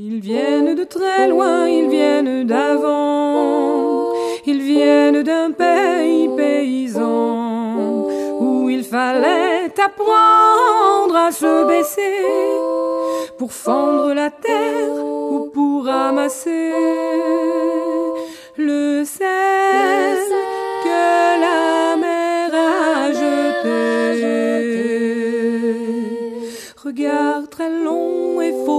Ils viennent de très loin, ils viennent d'avant, ils viennent d'un pays paysan où il fallait apprendre à se baisser pour fendre la terre ou pour ramasser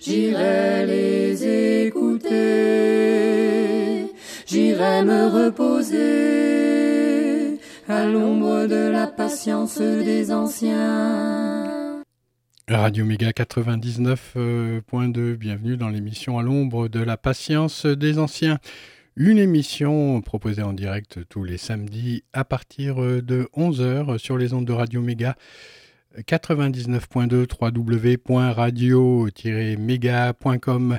J'irai les écouter, j'irai me reposer à l'ombre de la patience des anciens. Radio Méga 99.2, bienvenue dans l'émission à l'ombre de la patience des anciens. Une émission proposée en direct tous les samedis à partir de 11h sur les ondes de Radio Méga 99.2 www.radio-méga.com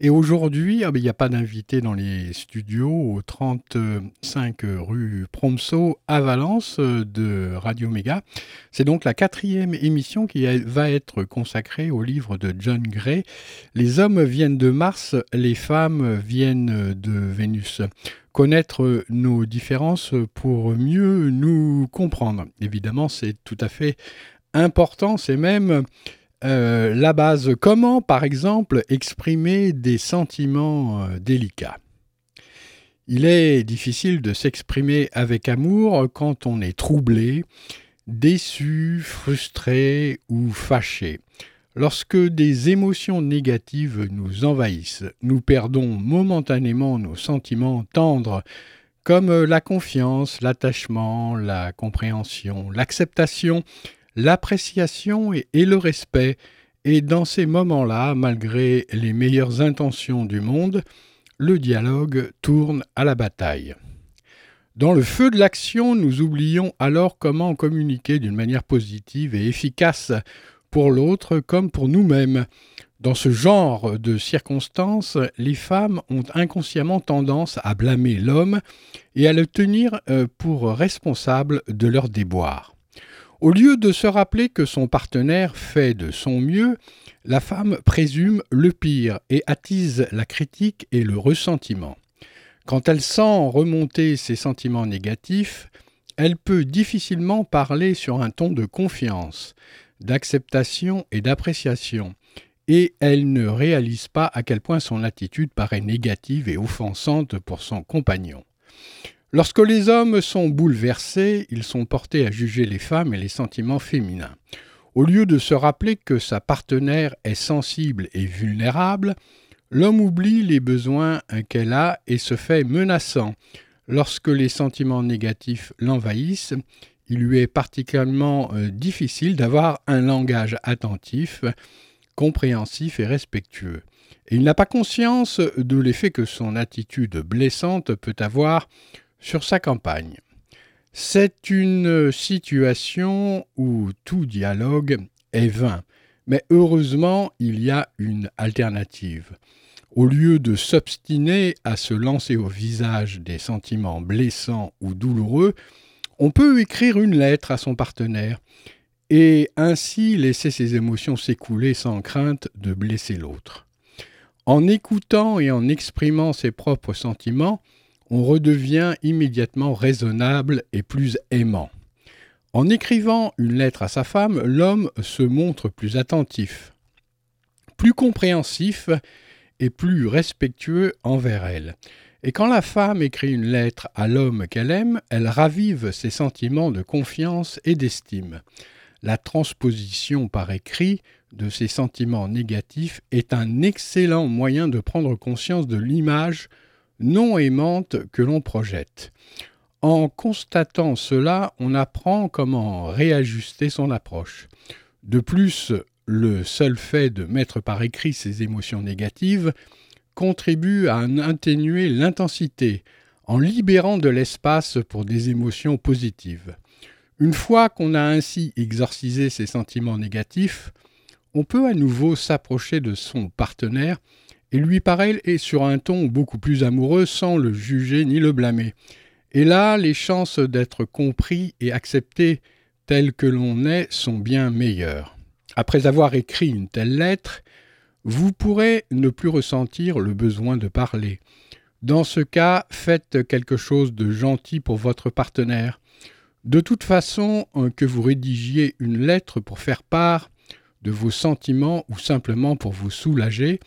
et aujourd'hui ah ben, il n'y a pas d'invité dans les studios au 35 rue Promso à Valence de Radio Méga. C'est donc la quatrième émission qui va être consacrée au livre de John Gray Les hommes viennent de Mars les femmes viennent de Vénus connaître nos différences pour mieux nous comprendre. Évidemment, c'est tout à fait important, c'est même euh, la base. Comment, par exemple, exprimer des sentiments euh, délicats? Il est difficile de s'exprimer avec amour quand on est troublé, déçu, frustré ou fâché. Lorsque des émotions négatives nous envahissent, nous perdons momentanément nos sentiments tendres comme la confiance, l'attachement, la compréhension, l'acceptation, l'appréciation et, le respect. Et dans ces moments-là, malgré les meilleures intentions du monde, le dialogue tourne à la bataille. Dans le feu de l'action, nous oublions alors comment communiquer d'une manière positive et efficace pour l'autre comme pour nous-mêmes. Dans ce genre de circonstances, les femmes ont inconsciemment tendance à blâmer l'homme et à le tenir pour responsable de leurs déboires. Au lieu de se rappeler que son partenaire fait de son mieux, la femme présume le pire et attise la critique et le ressentiment. Quand elle sent remonter ses sentiments négatifs, elle peut difficilement parler sur un ton de confiance, d'acceptation et d'appréciation, et elle ne réalise pas à quel point son attitude paraît négative et offensante pour son compagnon. Lorsque les hommes sont bouleversés, ils sont portés à juger les femmes et les sentiments féminins. Au lieu de se rappeler que sa partenaire est sensible et vulnérable, l'homme oublie les besoins qu'elle a et se fait menaçant. Lorsque les sentiments négatifs l'envahissent, il lui est particulièrement euh, difficile d'avoir un langage attentif, compréhensif et respectueux. Et il n'a pas conscience de l'effet que son attitude blessante peut avoir sur sa campagne. C'est une situation où tout dialogue est vain, mais heureusement il y a une alternative. Au lieu de s'obstiner à se lancer au visage des sentiments blessants ou douloureux, on peut écrire une lettre à son partenaire et ainsi laisser ses émotions s'écouler sans crainte de blesser l'autre. En écoutant et en exprimant ses propres sentiments, on redevient immédiatement raisonnable et plus aimant. En écrivant une lettre à sa femme, l'homme se montre plus attentif, plus compréhensif et plus respectueux envers elle. Et quand la femme écrit une lettre à l'homme qu'elle aime, elle ravive ses sentiments de confiance et d'estime. La transposition par écrit de ces sentiments négatifs est un excellent moyen de prendre conscience de l'image non aimante que l'on projette. En constatant cela, on apprend comment réajuster son approche. De plus, le seul fait de mettre par écrit ses émotions négatives contribue à en atténuer l'intensité en libérant de l'espace pour des émotions positives. Une fois qu'on a ainsi exorcisé ses sentiments négatifs, on peut à nouveau s'approcher de son partenaire et lui parler sur un ton beaucoup plus amoureux sans le juger ni le blâmer. Et là, les chances d'être compris et accepté tel que l'on est sont bien meilleures. Après avoir écrit une telle lettre, vous pourrez ne plus ressentir le besoin de parler. Dans ce cas, faites quelque chose de gentil pour votre partenaire. De toute façon, que vous rédigiez une lettre pour faire part de vos sentiments ou simplement pour vous soulager,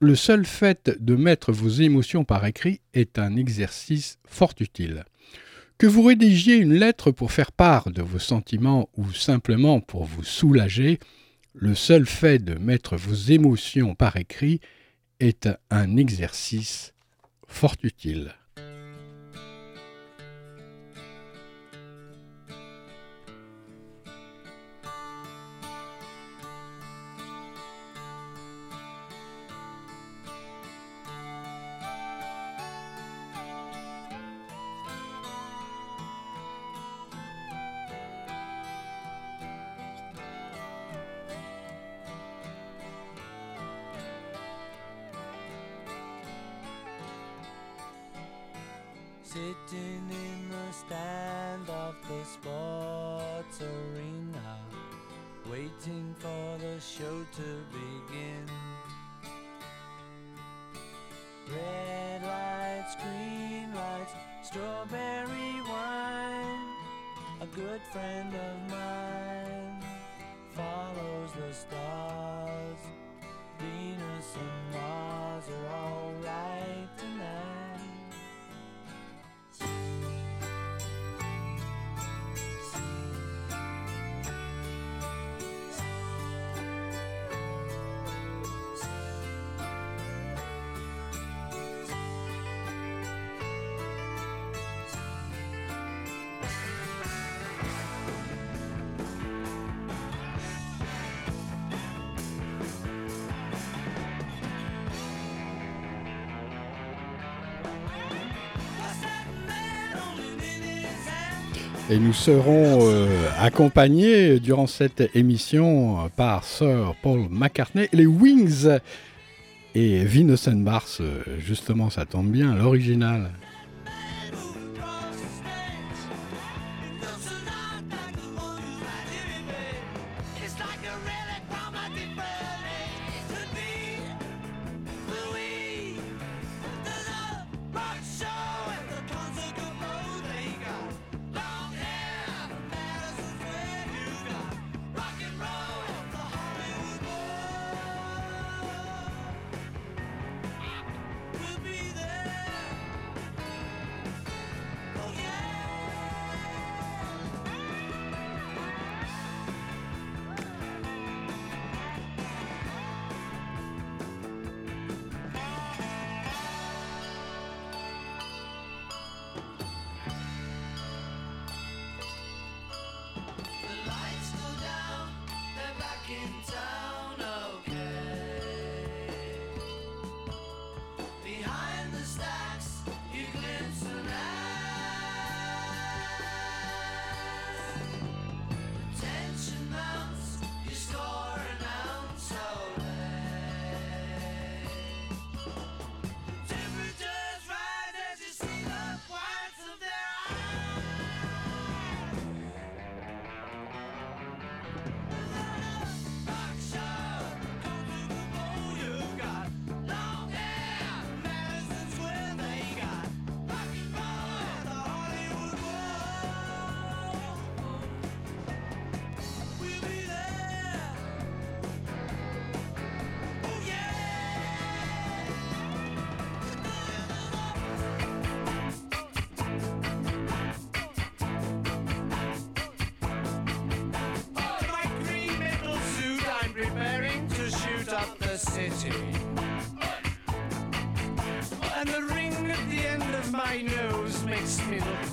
le seul fait de mettre vos émotions par écrit est un exercice fort utile. Que vous rédigiez une lettre pour faire part de vos sentiments ou simplement pour vous soulager, le seul fait de mettre vos émotions par écrit est un exercice fort utile. Friend Et nous serons euh, accompagnés durant cette émission par Sir Paul McCartney, les Wings et and Mars, justement, ça tombe bien, l'original. And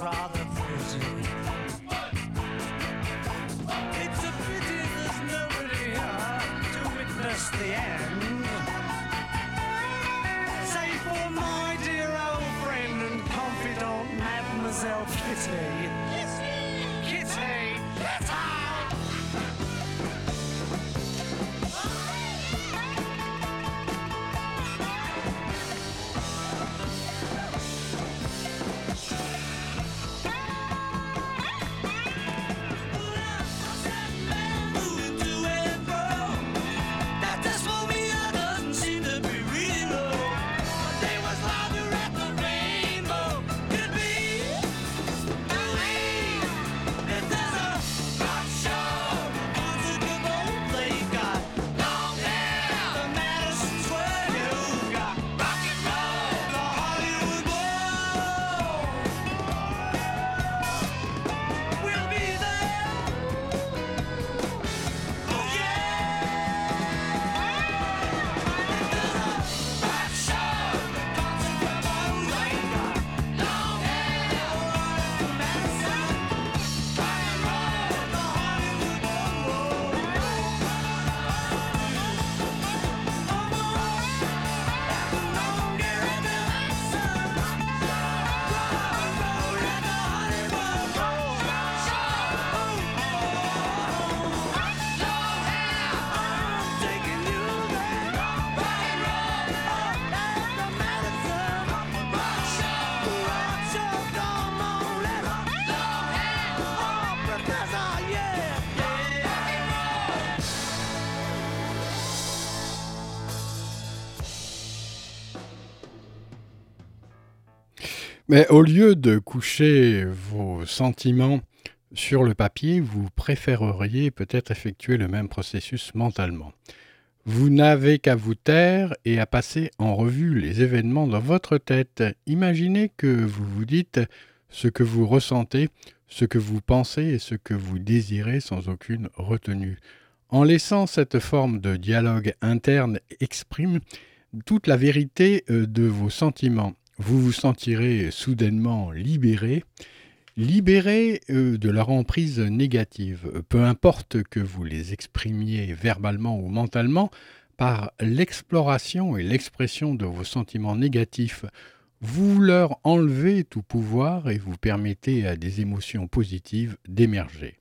Mais au lieu de coucher vos sentiments sur le papier, vous préféreriez peut-être effectuer le même processus mentalement. Vous n'avez qu'à vous taire et à passer en revue les événements dans votre tête. Imaginez que vous vous dites ce que vous ressentez, ce que vous pensez et ce que vous désirez sans aucune retenue. En laissant cette forme de dialogue interne exprime toute la vérité euh, de vos sentiments. Vous vous sentirez soudainement libéré, libéré euh, de leur emprise négative. Peu importe que vous les exprimiez verbalement ou mentalement, par l'exploration et l'expression de vos sentiments négatifs, vous leur enlevez tout pouvoir et vous permettez à des émotions positives d'émerger.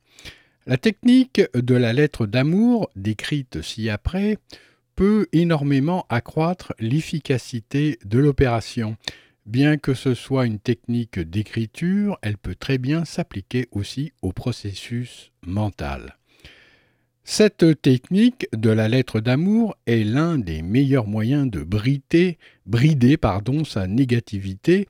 La technique de la lettre d'amour, décrite ci-après, peut énormément accroître l'efficacité de l'opération. Bien que ce soit une technique d'écriture, elle peut très bien s'appliquer aussi au processus mental. Cette technique de la lettre d'amour est l'un des meilleurs moyens de brider, pardon, sa négativité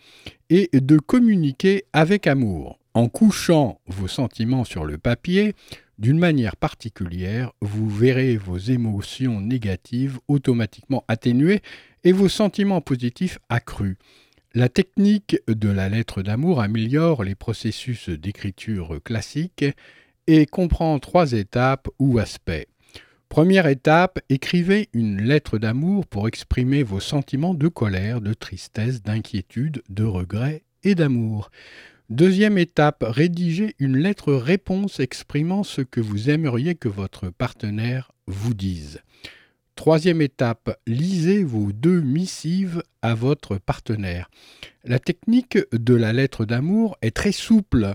et de communiquer avec amour. En couchant vos sentiments sur le papier, d'une manière particulière, vous verrez vos émotions négatives automatiquement atténuées et vos sentiments positifs accrus. La technique de la lettre d'amour améliore les processus d'écriture classiques et comprend trois étapes ou aspects. Première étape, écrivez une lettre d'amour pour exprimer vos sentiments de colère, de tristesse, d'inquiétude, de regret et d'amour. Deuxième étape, rédigez une lettre réponse exprimant ce que vous aimeriez que votre partenaire vous dise. Troisième étape, lisez vos deux missives à votre partenaire. La technique de la lettre d'amour est très souple.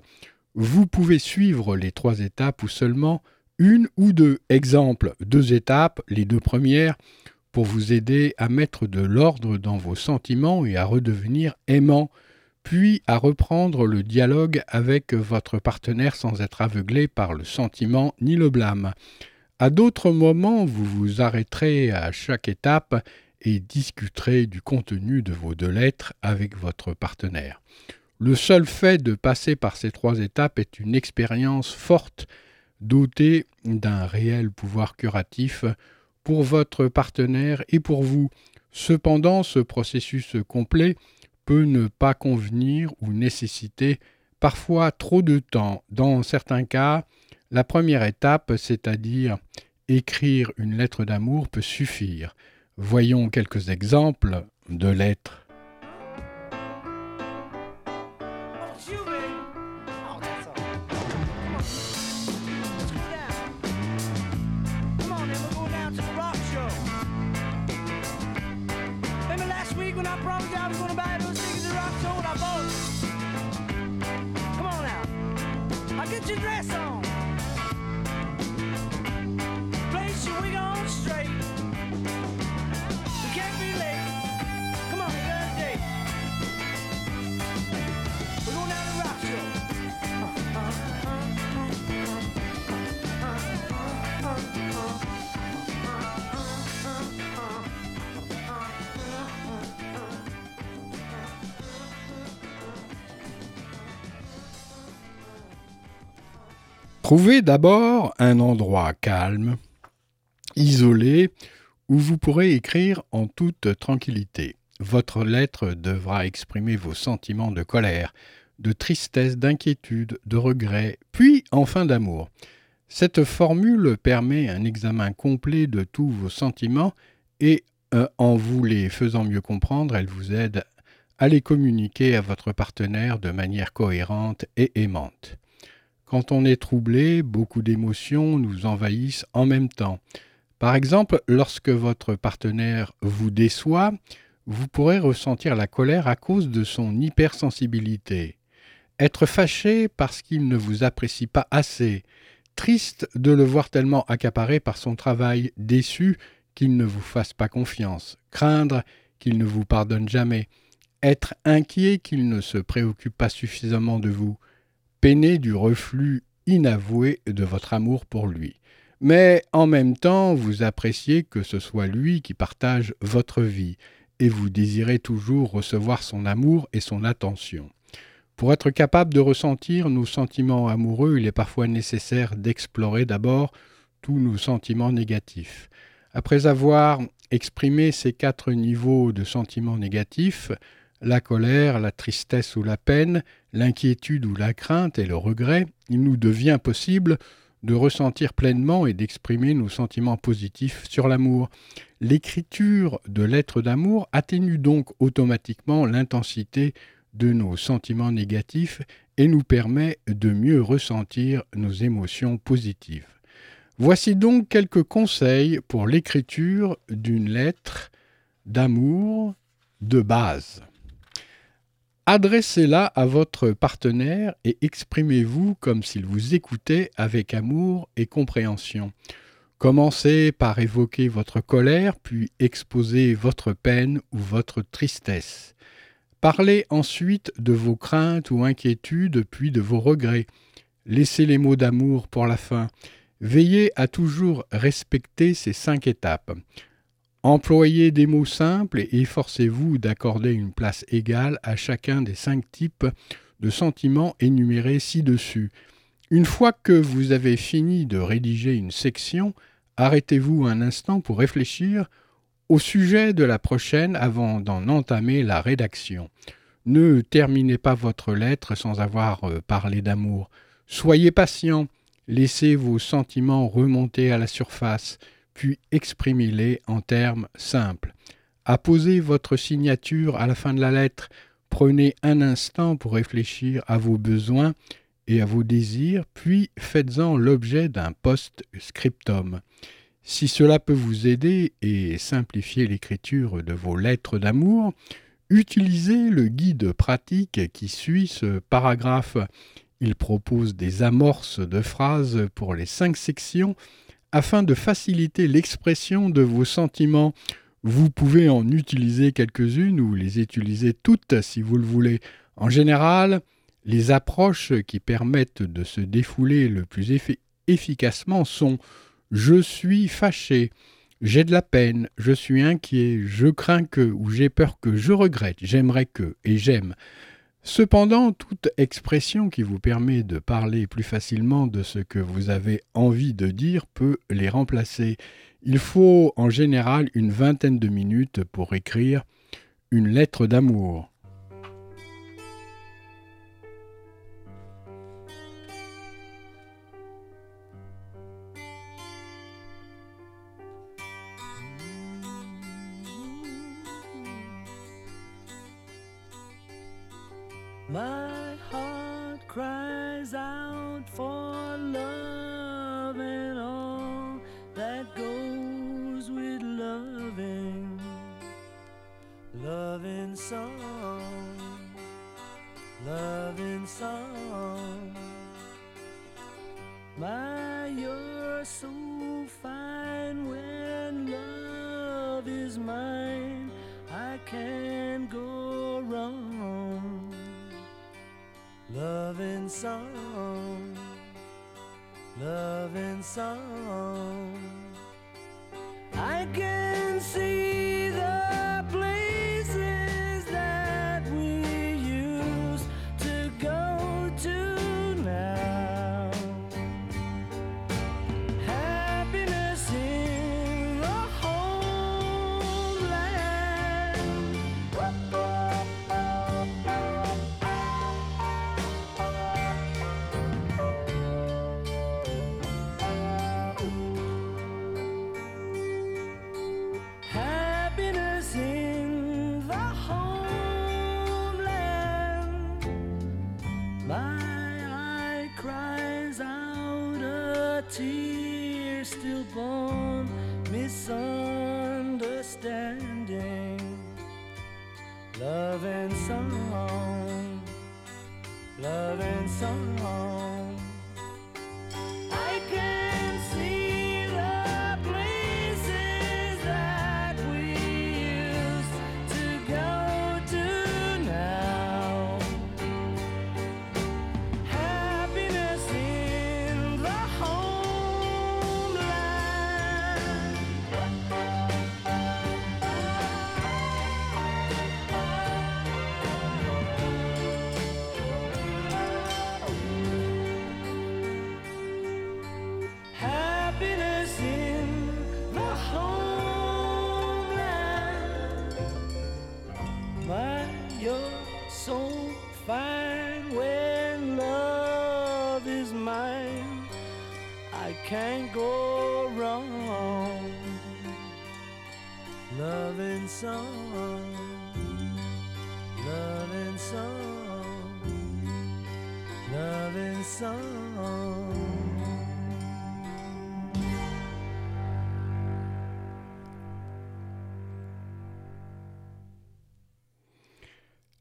Vous pouvez suivre les trois étapes ou seulement une ou deux. Exemple, deux étapes, les deux premières, pour vous aider à mettre de l'ordre dans vos sentiments et à redevenir aimant, puis à reprendre le dialogue avec votre partenaire sans être aveuglé par le sentiment ni le blâme. À d'autres moments, vous vous arrêterez à chaque étape et discuterez du contenu de vos deux lettres avec votre partenaire. Le seul fait de passer par ces trois étapes est une expérience forte dotée d'un réel pouvoir curatif pour votre partenaire et pour vous. Cependant, ce processus complet peut ne pas convenir ou nécessiter parfois trop de temps. Dans certains cas, la première étape, c'est-à-dire écrire une lettre d'amour, peut suffire. Voyons quelques exemples de lettres. Trouvez d'abord un endroit calme, isolé, où vous pourrez écrire en toute tranquillité. Votre lettre devra exprimer vos sentiments de colère, de tristesse, d'inquiétude, de regret, puis enfin d'amour. Cette formule permet un examen complet de tous vos sentiments et, euh, en vous les faisant mieux comprendre, elle vous aide à les communiquer à votre partenaire de manière cohérente et aimante. Quand on est troublé, beaucoup d'émotions nous envahissent en même temps. Par exemple, lorsque votre partenaire vous déçoit, vous pourrez ressentir la colère à cause de son hypersensibilité. Être fâché parce qu'il ne vous apprécie pas assez, triste de le voir tellement accaparé par son travail, déçu qu'il ne vous fasse pas confiance, craindre qu'il ne vous pardonne jamais, être inquiet qu'il ne se préoccupe pas suffisamment de vous, du reflux inavoué de votre amour pour lui. Mais en même temps, vous appréciez que ce soit lui qui partage votre vie, et vous désirez toujours recevoir son amour et son attention. Pour être capable de ressentir nos sentiments amoureux, il est parfois nécessaire d'explorer d'abord tous nos sentiments négatifs. Après avoir exprimé ces quatre niveaux de sentiments négatifs, la colère, la tristesse ou la peine, l'inquiétude ou la crainte et le regret, il nous devient possible de ressentir pleinement et d'exprimer nos sentiments positifs sur l'amour. L'écriture de lettres d'amour atténue donc automatiquement l'intensité de nos sentiments négatifs et nous permet de mieux ressentir nos émotions positives. Voici donc quelques conseils pour l'écriture d'une lettre d'amour de base. Adressez-la à votre partenaire et exprimez-vous comme s'il vous écoutait avec amour et compréhension. Commencez par évoquer votre colère, puis exposez votre peine ou votre tristesse. Parlez ensuite de vos craintes ou inquiétudes, puis de vos regrets. Laissez les mots d'amour pour la fin. Veillez à toujours respecter ces cinq étapes. Employez des mots simples et efforcez-vous d'accorder une place égale à chacun des cinq types de sentiments énumérés ci-dessus. Une fois que vous avez fini de rédiger une section, arrêtez-vous un instant pour réfléchir au sujet de la prochaine avant d'en entamer la rédaction. Ne terminez pas votre lettre sans avoir euh, parlé d'amour. Soyez patient, laissez vos sentiments remonter à la surface, puis exprimez-les en termes simples. Apposez votre signature à la fin de la lettre, prenez un instant pour réfléchir à vos besoins et à vos désirs, puis faites-en l'objet d'un post-scriptum. Si cela peut vous aider et simplifier l'écriture de vos lettres d'amour, utilisez le guide pratique qui suit ce paragraphe. Il propose des amorces de phrases pour les cinq sections afin de faciliter l'expression de vos sentiments. Vous pouvez en utiliser quelques-unes ou les utiliser toutes si vous le voulez. En général, les approches qui permettent de se défouler le plus effi- efficacement sont je suis fâché, j'ai de la peine, je suis inquiet, je crains que, ou j'ai peur que, je regrette, j'aimerais que, et j'aime. Cependant, toute expression qui vous permet de parler plus facilement de ce que vous avez envie de dire peut les remplacer. Il faut en général une vingtaine de minutes pour écrire une lettre d'amour. My heart cries out for love and all that goes with loving, loving song, loving song. My, you're so fine when love is mine. I can't. Love and song, love and song. I can see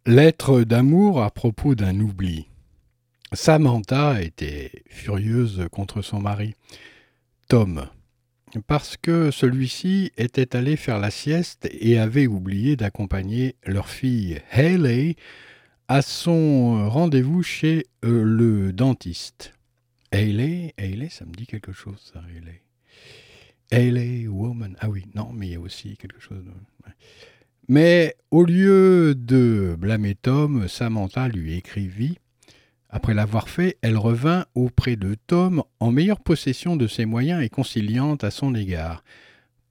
Lettre d'amour à propos d'un oubli. Samantha était furieuse contre son mari, Tom, parce que celui-ci était allé faire la sieste et avait oublié d'accompagner leur fille Haley à son rendez-vous chez euh, le dentiste. Haley, Haley, ça me dit quelque chose, ça, Haley. Haley, woman. Ah oui, non, mais il y a aussi quelque chose. Mais au lieu de blâmer Tom, Samantha lui écrivit. Après l'avoir fait, elle revint auprès de Tom en meilleure possession de ses moyens et conciliante à son égard.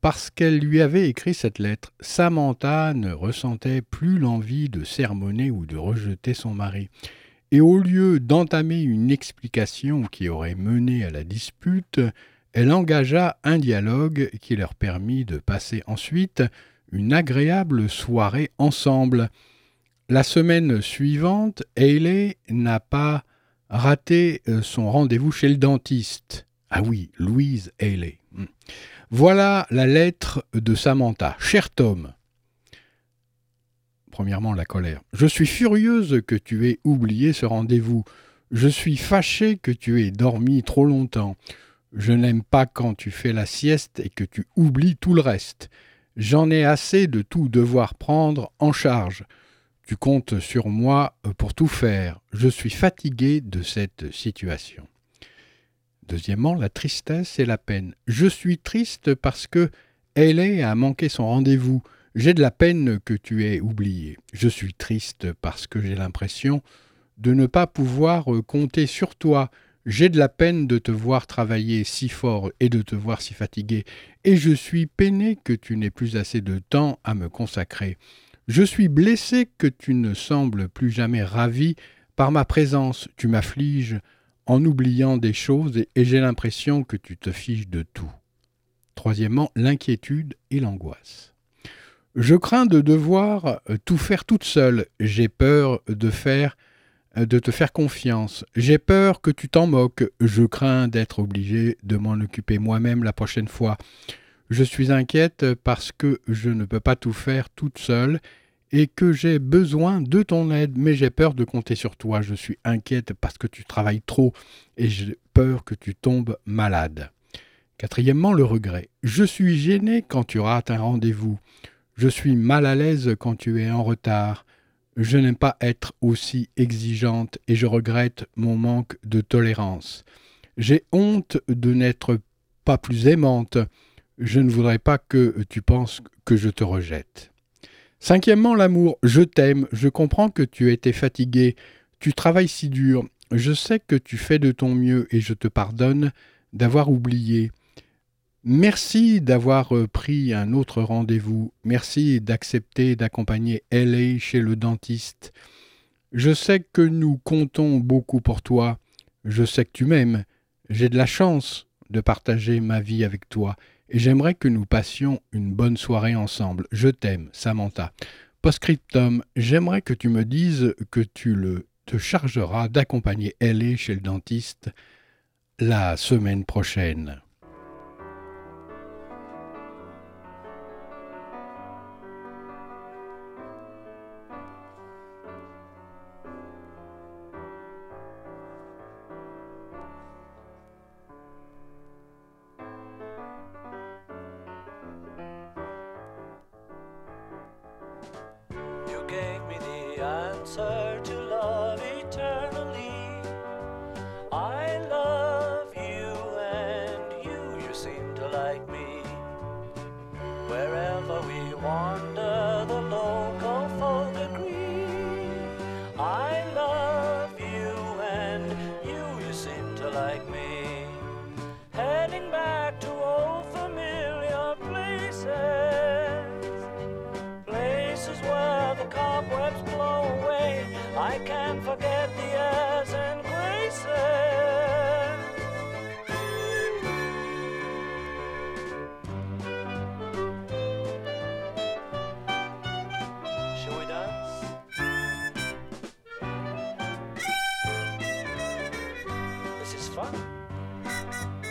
Parce qu'elle lui avait écrit cette lettre, Samantha ne ressentait plus l'envie de sermonner ou de rejeter son mari. Et au lieu d'entamer une explication qui aurait mené à la dispute, elle engagea un dialogue qui leur permit de passer ensuite une agréable soirée ensemble. La semaine suivante, Haley n'a pas raté euh, son rendez-vous chez le dentiste. Ah oui, Louise Haley. Hmm. Voilà la lettre de Samantha. Cher Tom, premièrement la colère. Je suis furieuse que tu aies oublié ce rendez-vous. Je suis fâchée que tu aies dormi trop longtemps. Je n'aime pas quand tu fais la sieste et que tu oublies tout le reste. J'en ai assez de tout devoir prendre en charge. Tu comptes sur moi pour tout faire. Je suis fatigué de cette situation. Deuxièmement, la tristesse et la peine. Je suis triste parce que Haley a manqué son rendez-vous. J'ai de la peine que tu aies oublié. Je suis triste parce que j'ai l'impression de ne pas pouvoir compter sur toi. J'ai de la peine de te voir travailler si fort et de te voir si fatigué, et je suis peiné que tu n'aies plus assez de temps à me consacrer. Je suis blessé que tu ne sembles plus jamais ravi par ma présence. Tu m'affliges en oubliant des choses et, j'ai l'impression que tu te fiches de tout. Troisièmement, l'inquiétude et l'angoisse. Je crains de devoir euh, tout faire toute seule. J'ai peur de faire euh, de te faire confiance. J'ai peur que tu t'en moques. Je crains d'être obligé de m'en occuper moi-même la prochaine fois. Je suis inquiète parce que je ne peux pas tout faire toute seule et que j'ai besoin de ton aide, mais j'ai peur de compter sur toi. Je suis inquiète parce que tu travailles trop et j'ai peur que tu tombes malade. Quatrièmement, le regret. Je suis gêné quand tu rates un rendez-vous. Je suis mal à l'aise quand tu es en retard. Je n'aime pas être aussi exigeante et je regrette mon manque de tolérance. J'ai honte de n'être pas plus aimante. Je ne voudrais pas que tu penses que je te rejette. Cinquièmement, l'amour. Je t'aime, je comprends que tu étais fatigué, tu travailles si dur, je sais que tu fais de ton mieux et je te pardonne d'avoir oublié. Merci d'avoir euh, pris un autre rendez-vous. Merci d'accepter d'accompagner Ellie chez le dentiste. Je sais que nous comptons beaucoup pour toi. Je sais que tu m'aimes. J'ai de la chance de partager ma vie avec toi j'aimerais que nous passions une bonne soirée ensemble. Je t'aime, Samantha. Postscriptum, j'aimerais que tu me dises que tu te chargeras d'accompagner Ellie chez le dentiste la semaine prochaine. It's fun.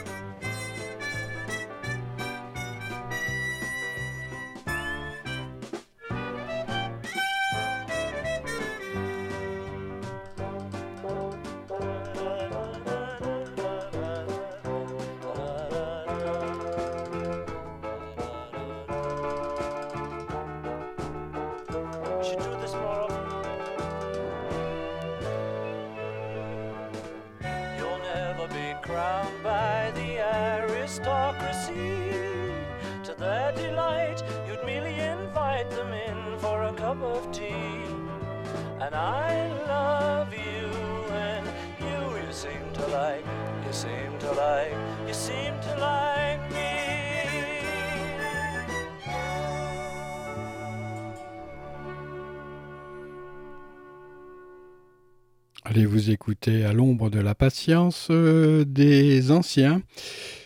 Allez vous écouter à l'ombre de la patience euh, des anciens.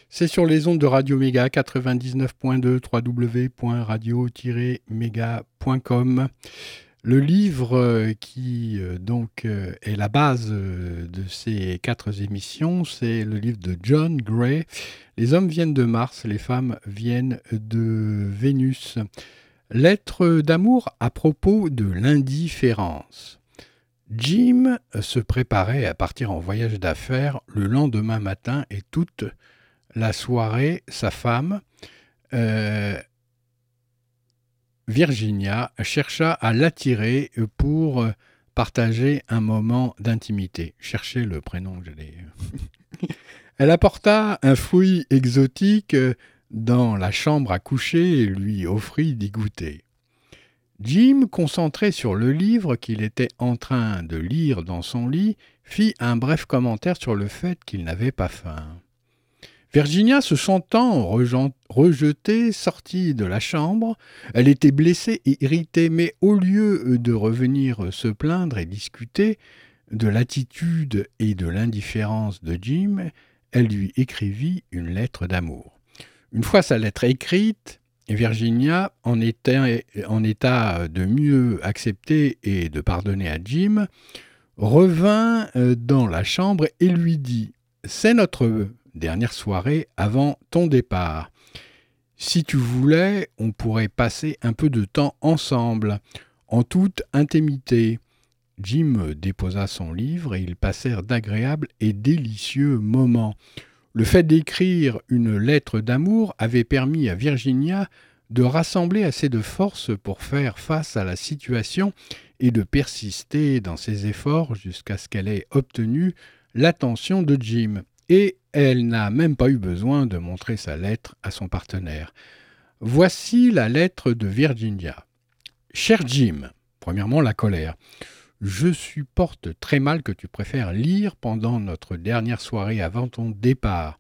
C'est sur les ondes de Radio Méga 99.2 www.radio-méga.com. Le livre euh, qui euh, donc est la base de ces quatre émissions, c'est le livre de John Gray. Les hommes viennent de Mars, les femmes viennent de Vénus. Lettre d'amour à propos de l'indifférence. Jim se préparait à partir en voyage d'affaires le lendemain matin et toute la soirée, sa femme, euh, Virginia, chercha à l'attirer pour partager un moment d'intimité. Cherchez le prénom que j'allais. Elle apporta un fruit exotique dans la chambre à coucher et lui offrit d'y goûter. Jim, concentré sur le livre qu'il était en train de lire dans son lit, fit un bref commentaire sur le fait qu'il n'avait pas faim. Virginia, se sentant rejetée, sortit de la chambre. Elle était blessée et irritée, mais au lieu de revenir se plaindre et discuter de l'attitude et de l'indifférence de Jim, elle lui écrivit une lettre d'amour. Une fois sa lettre écrite, Virginia, en état, en état de mieux accepter et de pardonner à Jim, revint euh, dans la chambre et lui dit C'est notre dernière soirée avant ton départ. Si tu voulais, on pourrait passer un peu de temps ensemble. en toute intimité. Jim déposa son livre et ils passèrent d'agréables et délicieux moments. Le fait d'écrire une lettre d'amour avait permis à Virginia de rassembler assez de force pour faire face à la situation et de persister dans ses efforts jusqu'à ce qu'elle ait obtenu l'attention de Jim. Et elle n'a même pas eu besoin de montrer sa lettre à son partenaire. Voici la lettre de Virginia. Cher Jim, premièrement la colère. Je supporte très mal que tu préfères lire pendant notre dernière soirée avant ton départ.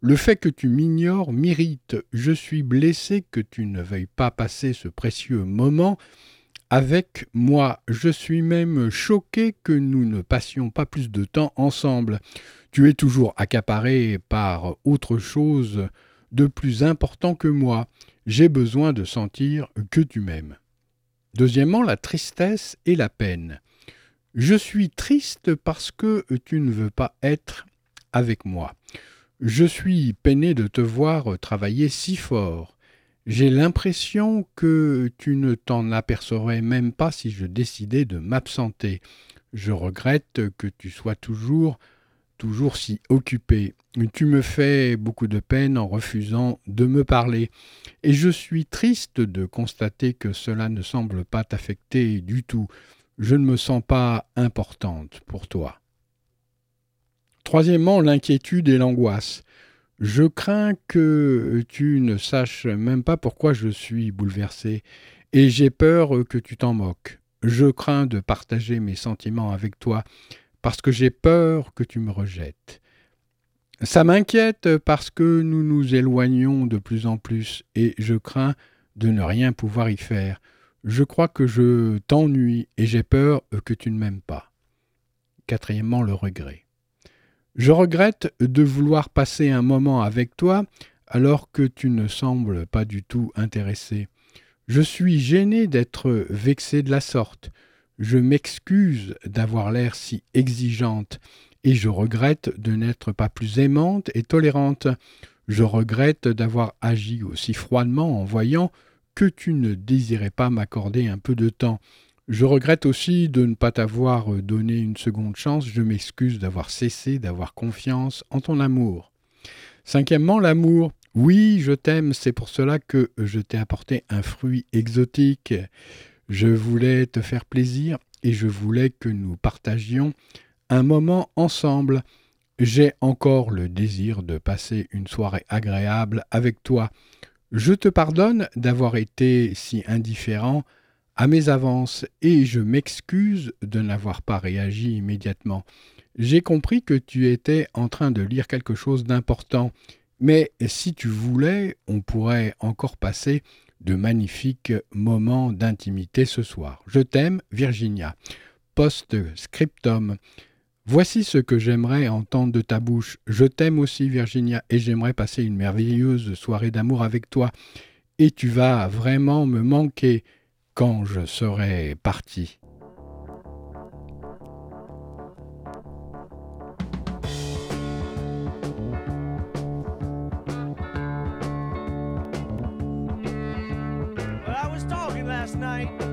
Le fait que tu m'ignores m'irrite. Je suis blessé que tu ne veuilles pas passer ce précieux moment avec moi. Je suis même choqué que nous ne passions pas plus de temps ensemble. Tu es toujours accaparé par autre chose de plus important que moi. J'ai besoin de sentir que tu m'aimes. Deuxièmement, la tristesse et la peine. Je suis triste parce que tu ne veux pas être avec moi. Je suis peiné de te voir travailler si fort. J'ai l'impression que tu ne t'en apercevrais même pas si je décidais de m'absenter. Je regrette que tu sois toujours toujours si occupé. Tu me fais beaucoup de peine en refusant de me parler, et je suis triste de constater que cela ne semble pas t'affecter du tout. Je ne me sens pas importante pour toi. Troisièmement, l'inquiétude et l'angoisse. Je crains que tu ne saches même pas pourquoi je suis bouleversé, et j'ai peur que tu t'en moques. Je crains de partager mes sentiments avec toi, parce que j'ai peur que tu me rejettes. Ça m'inquiète parce que nous nous éloignons de plus en plus et je crains de ne rien pouvoir y faire. Je crois que je t'ennuie et j'ai peur que tu ne m'aimes pas. Quatrièmement, le regret. Je regrette de vouloir passer un moment avec toi alors que tu ne sembles pas du tout intéressé. Je suis gêné d'être vexé de la sorte. Je m'excuse d'avoir l'air si exigeante, et je regrette de n'être pas plus aimante et tolérante. Je regrette d'avoir agi aussi froidement en voyant que tu ne désirais pas m'accorder un peu de temps. Je regrette aussi de ne pas t'avoir donné une seconde chance. Je m'excuse d'avoir cessé d'avoir confiance en ton amour. Cinquièmement, l'amour. Oui, je t'aime, c'est pour cela que je t'ai apporté un fruit exotique. Je voulais te faire plaisir et je voulais que nous partagions un moment ensemble. J'ai encore le désir de passer une soirée agréable avec toi. Je te pardonne d'avoir été si indifférent à mes avances et je m'excuse de n'avoir pas réagi immédiatement. J'ai compris que tu étais en train de lire quelque chose d'important, mais si tu voulais, on pourrait encore passer de magnifiques moments d'intimité ce soir. Je t'aime, Virginia. Post-scriptum. Voici ce que j'aimerais entendre de ta bouche. Je t'aime aussi, Virginia, et j'aimerais passer une merveilleuse soirée d'amour avec toi. Et tu vas vraiment me manquer quand je serai parti. night.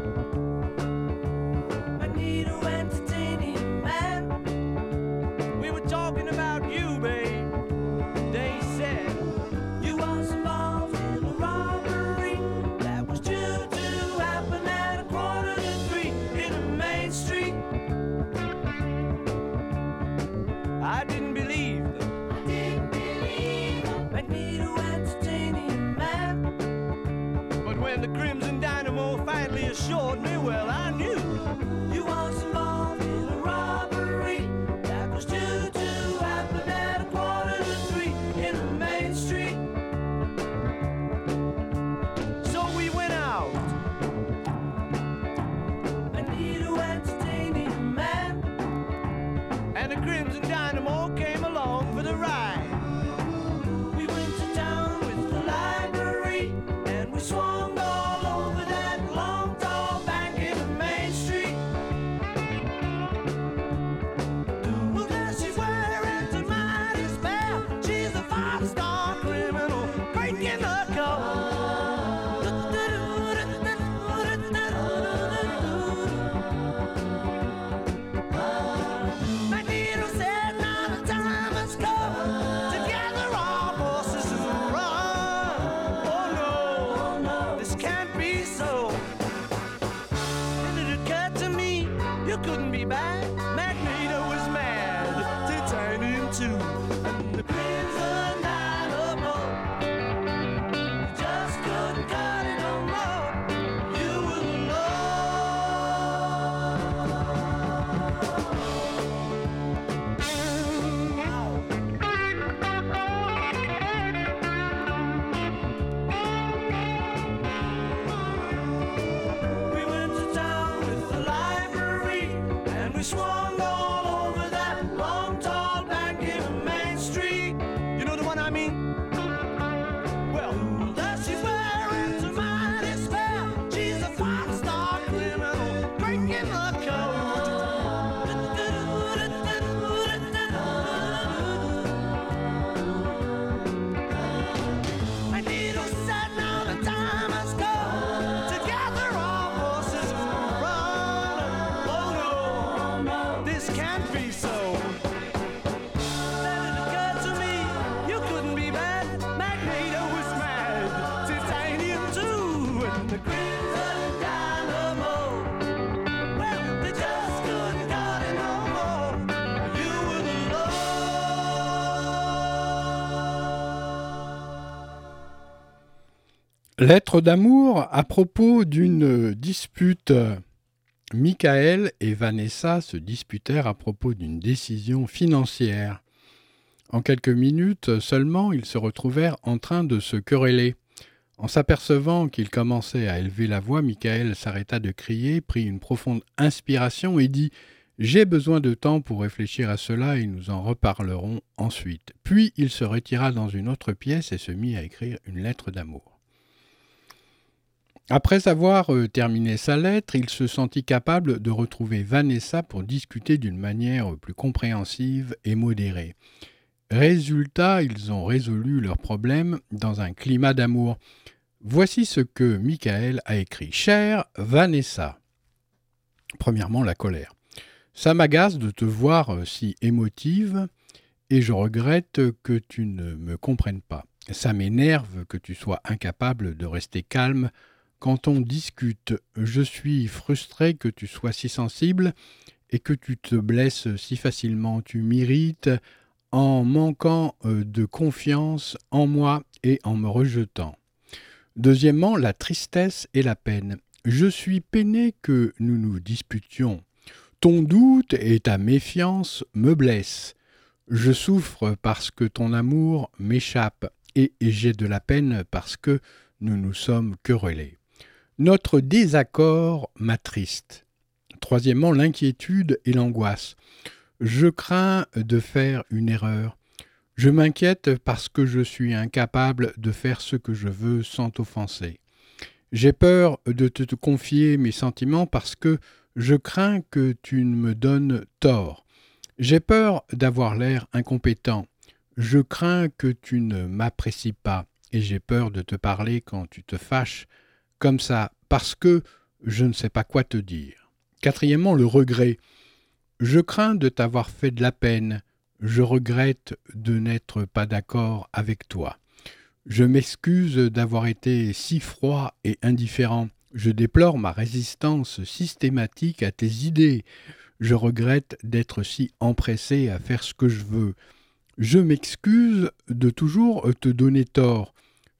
Lettre d'amour à propos d'une dispute. Michael et Vanessa se disputèrent à propos d'une décision financière. En quelques minutes seulement, ils se retrouvèrent en train de se quereller. En s'apercevant qu'il commençait à élever la voix, Michael s'arrêta de crier, prit une profonde inspiration et dit J'ai besoin de temps pour réfléchir à cela et nous en reparlerons ensuite. Puis il se retira dans une autre pièce et se mit à écrire une lettre d'amour. Après avoir euh, terminé sa lettre, il se sentit capable de retrouver Vanessa pour discuter d'une manière plus compréhensive et modérée. Résultat, ils ont résolu leurs problèmes dans un climat d'amour. Voici ce que Michael a écrit. Chère Vanessa. Premièrement, la colère. Ça m'agace de te voir euh, si émotive et je regrette que tu ne me comprennes pas. Ça m'énerve que tu sois incapable de rester calme quand on discute. Je suis frustré que tu sois si sensible et que tu te blesses si facilement. Tu m'irrites en manquant euh, de confiance en moi et en me rejetant. Deuxièmement, la tristesse et la peine. Je suis peiné que nous nous disputions. Ton doute et ta méfiance me blessent. Je souffre parce que ton amour m'échappe et j'ai de la peine parce que nous nous sommes querellés. Notre désaccord m'attriste. Troisièmement, l'inquiétude et l'angoisse. Je crains de faire une erreur. Je m'inquiète parce que je suis incapable de faire ce que je veux sans t'offenser. J'ai peur de te confier mes sentiments parce que je crains que tu ne me donnes tort. J'ai peur d'avoir l'air incompétent. Je crains que tu ne m'apprécies pas et j'ai peur de te parler quand tu te fâches comme ça parce que je ne sais pas quoi te dire. Quatrièmement, le regret. Je crains de t'avoir fait de la peine, je regrette de n'être pas d'accord avec toi. Je m'excuse d'avoir été si froid et indifférent. Je déplore ma résistance systématique à tes idées. Je regrette d'être si empressé à faire ce que je veux. Je m'excuse de toujours te donner tort.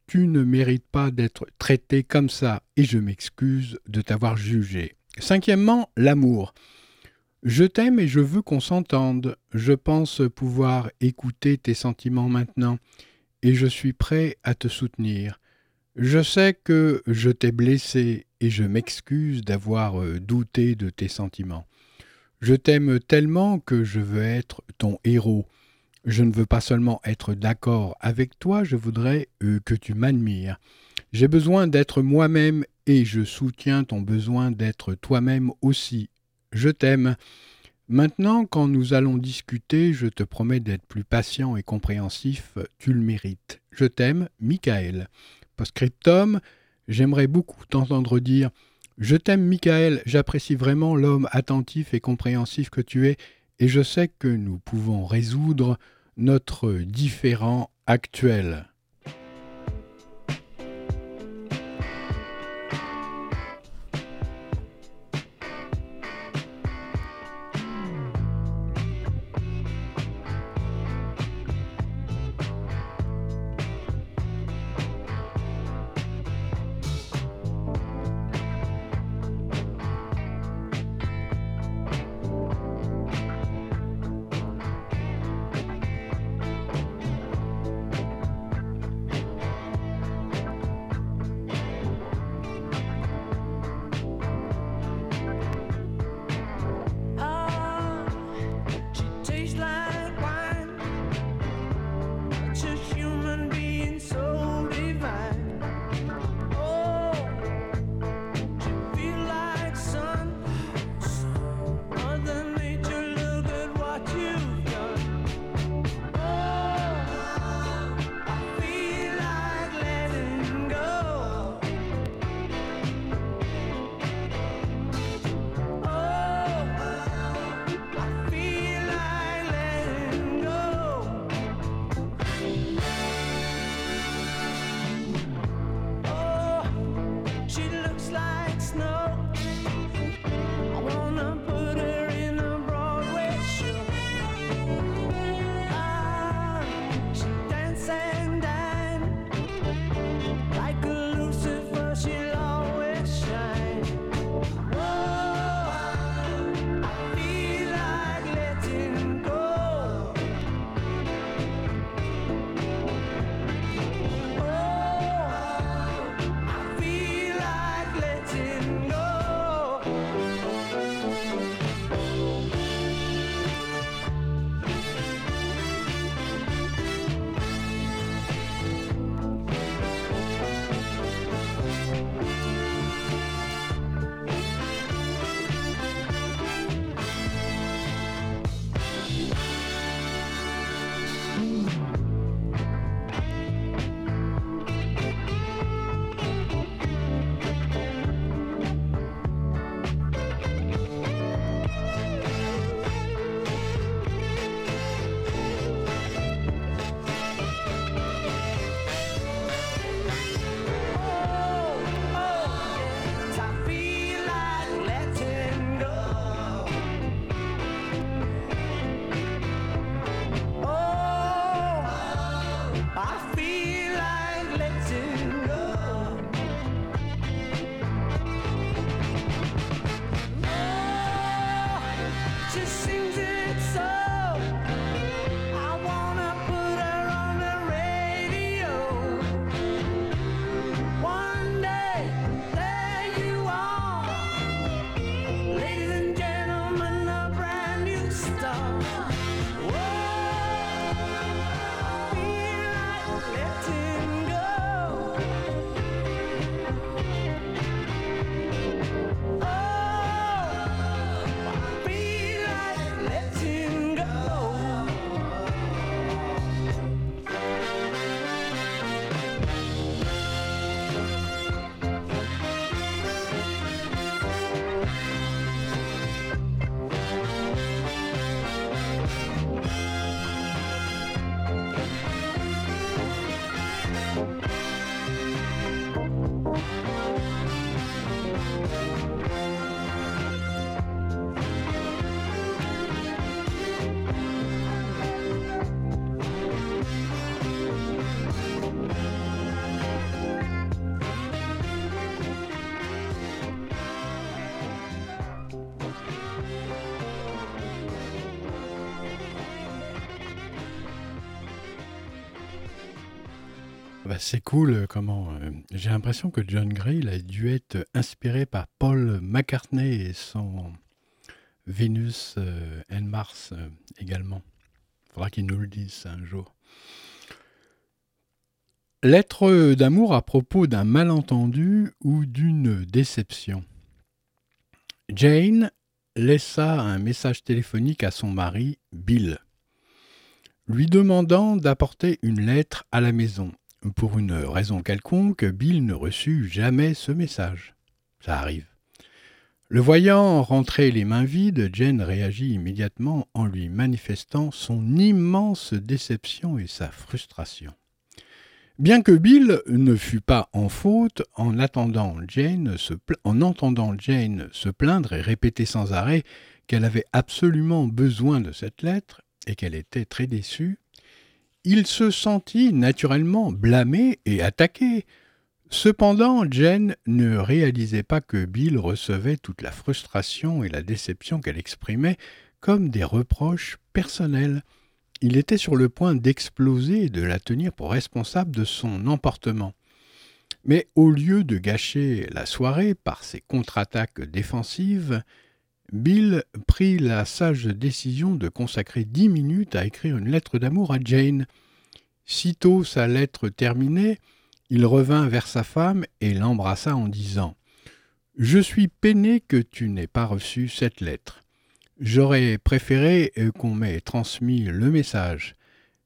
Tu ne mérites pas d'être traité comme ça, et je m'excuse de t'avoir jugé. Cinquièmement, l'amour. Je t'aime et je veux qu'on s'entende. Je pense pouvoir écouter tes sentiments maintenant, et je suis prêt à te soutenir. Je sais que je t'ai blessé et je m'excuse d'avoir euh, douté de tes sentiments. Je t'aime tellement que je veux être ton héros. Je ne veux pas seulement être d'accord avec toi, je voudrais euh, que tu m'admires. J'ai besoin d'être moi-même et je soutiens ton besoin d'être toi-même aussi je t'aime. Maintenant, quand nous allons discuter, je te promets d'être plus patient et compréhensif, tu le mérites. Je t'aime, Michael. Postscriptum, j'aimerais beaucoup t'entendre dire Je t'aime, Michael, j'apprécie vraiment l'homme attentif et compréhensif que tu es, et je sais que nous pouvons résoudre notre différend actuel. C'est cool euh, comment. euh, J'ai l'impression que John Gray a dû être inspiré par Paul McCartney et son Vénus euh, and Mars euh, également. Faudra qu'il nous le dise un jour. Lettre d'amour à propos d'un malentendu ou d'une déception. Jane laissa un message téléphonique à son mari, Bill, lui demandant d'apporter une lettre à la maison. Pour une raison quelconque, Bill ne reçut jamais ce message. Ça arrive. Le voyant rentrer les mains vides, Jane réagit immédiatement en lui manifestant son immense déception et sa frustration. Bien que Bill ne fût pas en faute, en, attendant entendant Jane se plaindre et répéter sans arrêt qu'elle avait absolument besoin de cette lettre et qu'elle était très déçue, il se sentit naturellement blâmé et attaqué. Cependant, Jane ne réalisait pas que Bill recevait toute la frustration et la déception qu'elle exprimait comme des reproches personnels. Il était sur le point d'exploser et de la tenir pour responsable de son emportement. Mais au lieu de gâcher la soirée par ses contre-attaques défensives, Bill prit la sage décision de consacrer dix minutes à écrire une lettre d'amour à Jane. Sitôt sa lettre terminée, il revint vers sa femme et l'embrassa en disant Je suis peiné que tu n'aies pas reçu cette lettre. J'aurais préféré euh, qu'on m'ait transmis le message.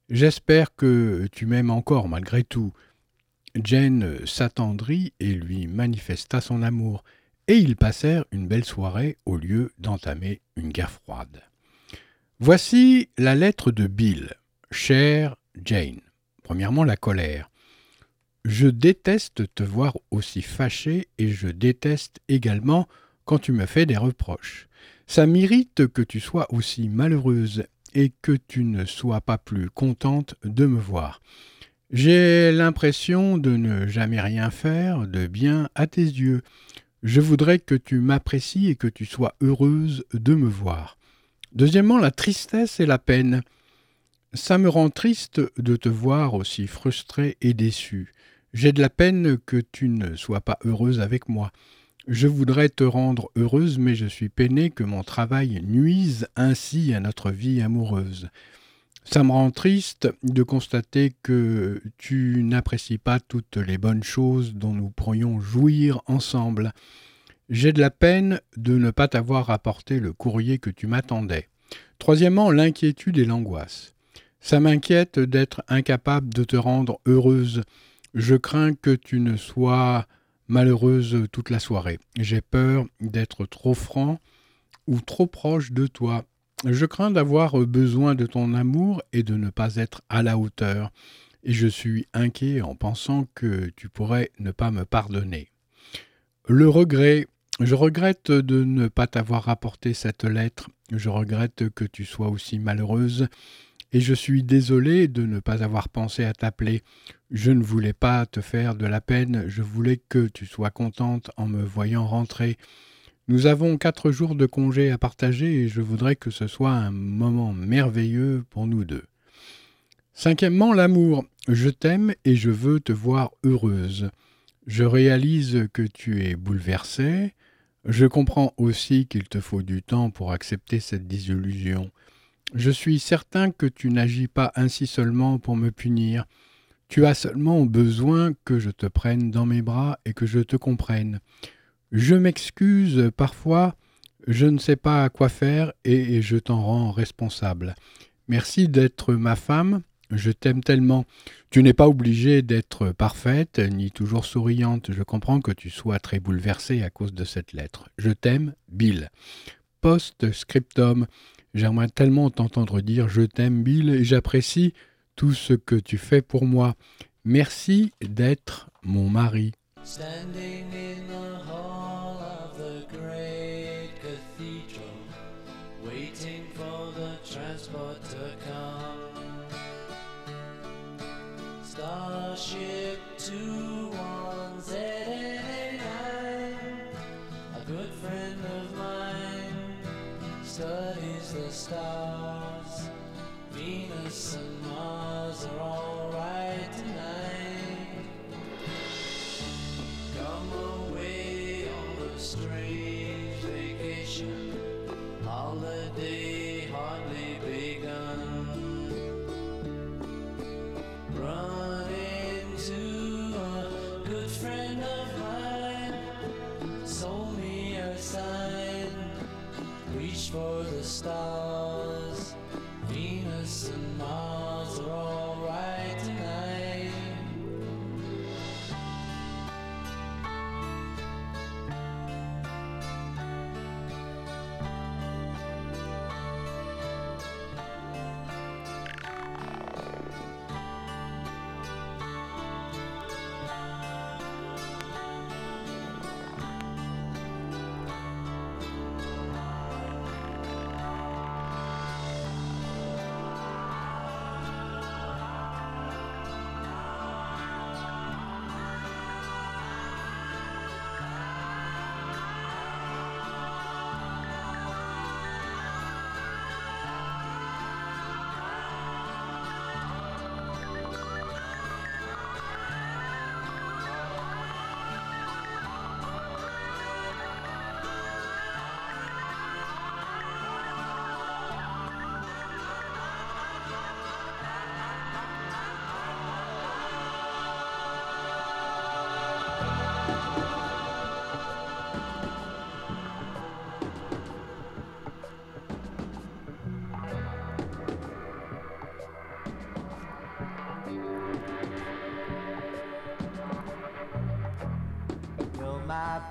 J'espère que tu m'aimes encore malgré tout. Jane s'attendrit et lui manifesta son amour, et ils passèrent une belle soirée au lieu d'entamer une guerre froide. Voici la lettre de Bill. Chère Jane. Premièrement, la colère. Je déteste te voir aussi fâchée et je déteste également quand tu me fais des reproches. Ça m'irrite que tu sois aussi malheureuse et que tu ne sois pas plus contente de me voir. J'ai l'impression de ne jamais rien faire de bien à tes yeux. Je voudrais que tu m'apprécies et que tu sois heureuse de me voir. Deuxièmement, la tristesse et la peine. Ça me rend triste de te voir aussi frustrée et déçue. J'ai de la peine que tu ne sois pas heureuse avec moi. Je voudrais te rendre heureuse, mais je suis peiné que mon travail nuise ainsi à notre vie amoureuse. Ça me rend triste de constater que tu n'apprécies pas toutes les bonnes choses dont nous pourrions jouir ensemble. J'ai de la peine de ne pas t'avoir apporté le courrier que tu m'attendais. Troisièmement, l'inquiétude et l'angoisse. Ça m'inquiète d'être incapable de te rendre heureuse. Je crains que tu ne sois malheureuse toute la soirée. J'ai peur d'être trop franc ou trop proche de toi. Je crains d'avoir besoin de ton amour et de ne pas être à la hauteur. Et je suis inquiet en pensant que tu pourrais ne pas me pardonner. Le regret. Je regrette de ne pas t'avoir apporté cette lettre. Je regrette que tu sois aussi malheureuse et je suis désolé de ne pas avoir pensé à t'appeler. Je ne voulais pas te faire de la peine, je voulais que tu sois contente en me voyant rentrer. Nous avons quatre jours de congé à partager et je voudrais que ce soit un moment merveilleux pour nous deux. Cinquièmement, l'amour. Je t'aime et je veux te voir heureuse. Je réalise que tu es bouleversée. Je comprends aussi qu'il te faut du temps pour accepter cette désillusion. Je suis certain que tu n'agis pas ainsi seulement pour me punir. Tu as seulement besoin que je te prenne dans mes bras et que je te comprenne. Je m'excuse parfois, je ne sais pas quoi faire et je t'en rends responsable. Merci d'être ma femme, je t'aime tellement. Tu n'es pas obligée d'être parfaite ni toujours souriante. Je comprends que tu sois très bouleversée à cause de cette lettre. Je t'aime, Bill. Post-scriptum. J'aimerais tellement t'entendre dire je t'aime, Bill, et j'apprécie tout ce que tu fais pour moi. Merci d'être mon mari. Starship 21789, a good friend of mine, studies the stars. Venus and Mars are alright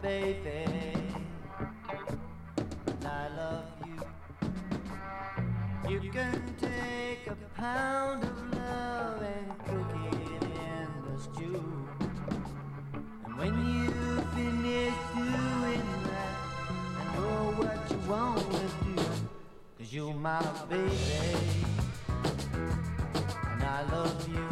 baby, and I love you. You can take a pound of love and cook it in the stew. And when you finish doing that, I know what you want to do. Cause you're my baby, and I love you.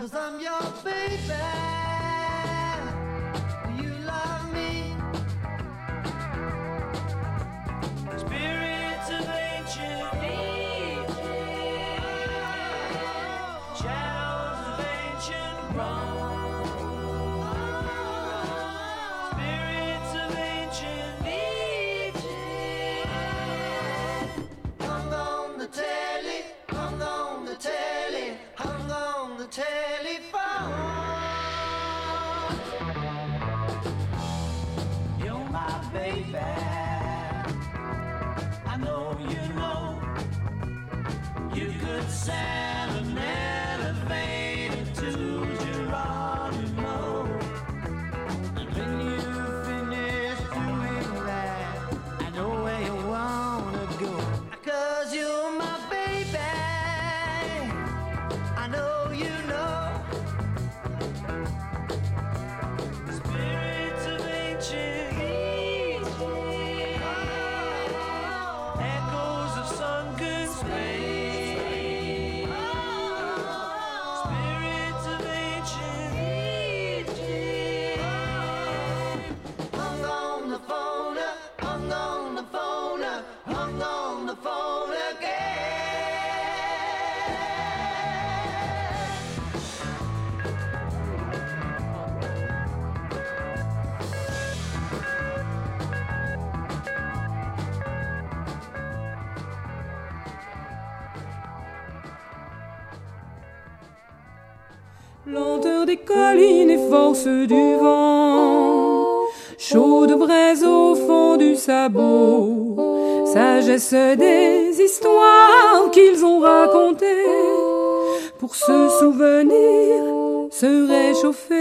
Cause I'm your baby. said collines et force du vent. Chaude braise au fond du sabot, sagesse des histoires qu'ils ont racontées pour se souvenir, se réchauffer.